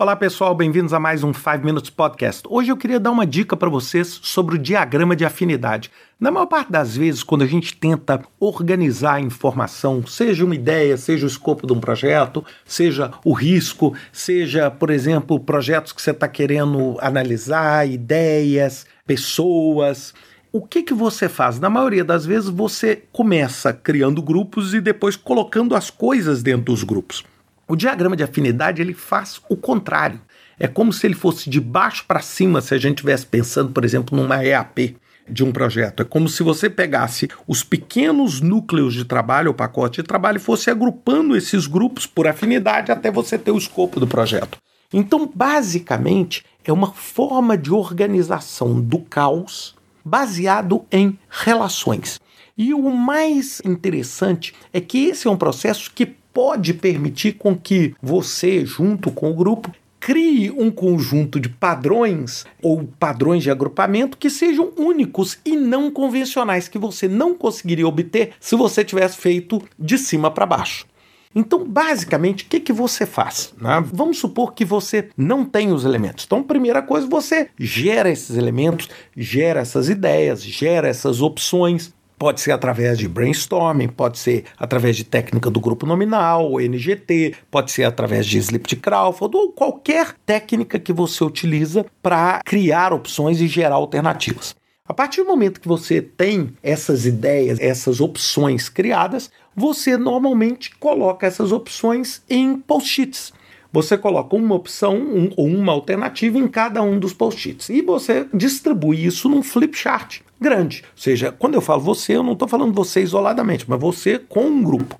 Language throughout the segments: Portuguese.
Olá pessoal, bem-vindos a mais um 5 Minutes Podcast. Hoje eu queria dar uma dica para vocês sobre o diagrama de afinidade. Na maior parte das vezes, quando a gente tenta organizar a informação, seja uma ideia, seja o escopo de um projeto, seja o risco, seja, por exemplo, projetos que você está querendo analisar, ideias, pessoas, o que, que você faz? Na maioria das vezes, você começa criando grupos e depois colocando as coisas dentro dos grupos. O diagrama de afinidade ele faz o contrário. É como se ele fosse de baixo para cima, se a gente estivesse pensando, por exemplo, numa EAP de um projeto. É como se você pegasse os pequenos núcleos de trabalho, o pacote de trabalho, e fosse agrupando esses grupos por afinidade até você ter o escopo do projeto. Então, basicamente, é uma forma de organização do caos baseado em relações. E o mais interessante é que esse é um processo que pode permitir com que você, junto com o grupo, crie um conjunto de padrões ou padrões de agrupamento que sejam únicos e não convencionais, que você não conseguiria obter se você tivesse feito de cima para baixo. Então, basicamente, o que, que você faz? Né? Vamos supor que você não tem os elementos. Então, primeira coisa, você gera esses elementos, gera essas ideias, gera essas opções, Pode ser através de brainstorming, pode ser através de técnica do grupo nominal, NGT, pode ser através de Sleep de Crawford ou qualquer técnica que você utiliza para criar opções e gerar alternativas. A partir do momento que você tem essas ideias, essas opções criadas, você normalmente coloca essas opções em post-its. Você coloca uma opção um, ou uma alternativa em cada um dos post-its e você distribui isso num flip chart grande. Ou seja, quando eu falo você, eu não estou falando você isoladamente, mas você com um grupo.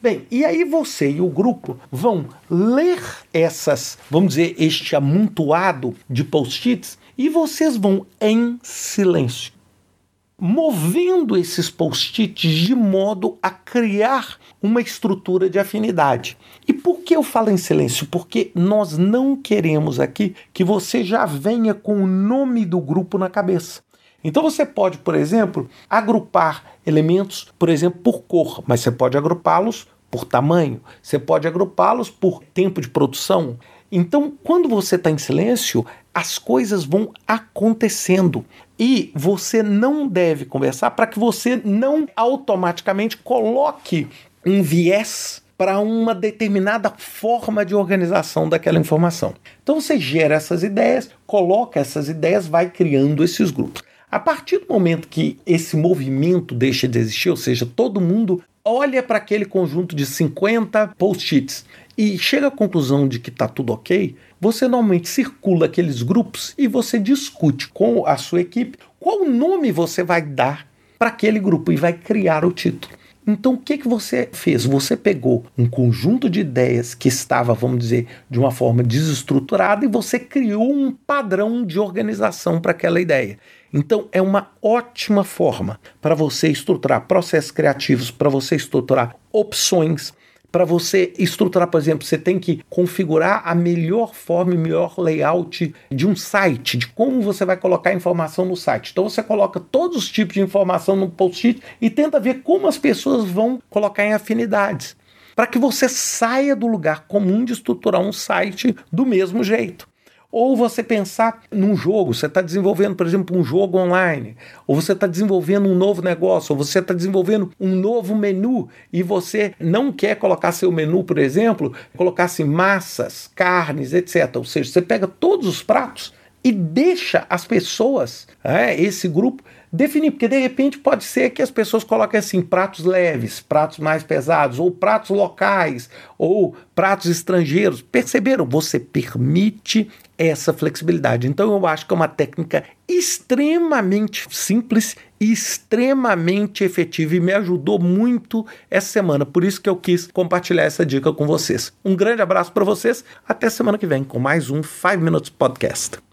Bem, e aí você e o grupo vão ler essas, vamos dizer, este amontoado de post-its e vocês vão em silêncio, movendo esses post-its de modo a criar uma estrutura de afinidade. E por que eu falo em silêncio? Porque nós não queremos aqui que você já venha com o nome do grupo na cabeça. Então você pode, por exemplo, agrupar elementos, por exemplo, por cor, mas você pode agrupá-los por tamanho, você pode agrupá-los por tempo de produção. Então, quando você está em silêncio, as coisas vão acontecendo e você não deve conversar para que você não automaticamente coloque um viés para uma determinada forma de organização daquela informação. Então você gera essas ideias, coloca essas ideias, vai criando esses grupos. A partir do momento que esse movimento deixa de existir, ou seja, todo mundo olha para aquele conjunto de 50 post-its e chega à conclusão de que está tudo ok, você normalmente circula aqueles grupos e você discute com a sua equipe qual nome você vai dar para aquele grupo e vai criar o título. Então, o que, que você fez? Você pegou um conjunto de ideias que estava, vamos dizer, de uma forma desestruturada e você criou um padrão de organização para aquela ideia. Então, é uma ótima forma para você estruturar processos criativos, para você estruturar opções, para você estruturar, por exemplo, você tem que configurar a melhor forma e melhor layout de um site, de como você vai colocar informação no site. Então você coloca todos os tipos de informação no post-it e tenta ver como as pessoas vão colocar em afinidades, para que você saia do lugar comum de estruturar um site do mesmo jeito. Ou você pensar num jogo, você está desenvolvendo, por exemplo, um jogo online, ou você está desenvolvendo um novo negócio, ou você está desenvolvendo um novo menu e você não quer colocar seu menu, por exemplo, colocar-se massas, carnes, etc. Ou seja, você pega todos os pratos e deixa as pessoas, é, esse grupo, definir, porque de repente pode ser que as pessoas coloquem assim pratos leves, pratos mais pesados, ou pratos locais, ou pratos estrangeiros. Perceberam? Você permite essa flexibilidade. Então eu acho que é uma técnica extremamente simples e extremamente efetiva e me ajudou muito essa semana. Por isso que eu quis compartilhar essa dica com vocês. Um grande abraço para vocês. Até semana que vem com mais um 5 Minutes Podcast.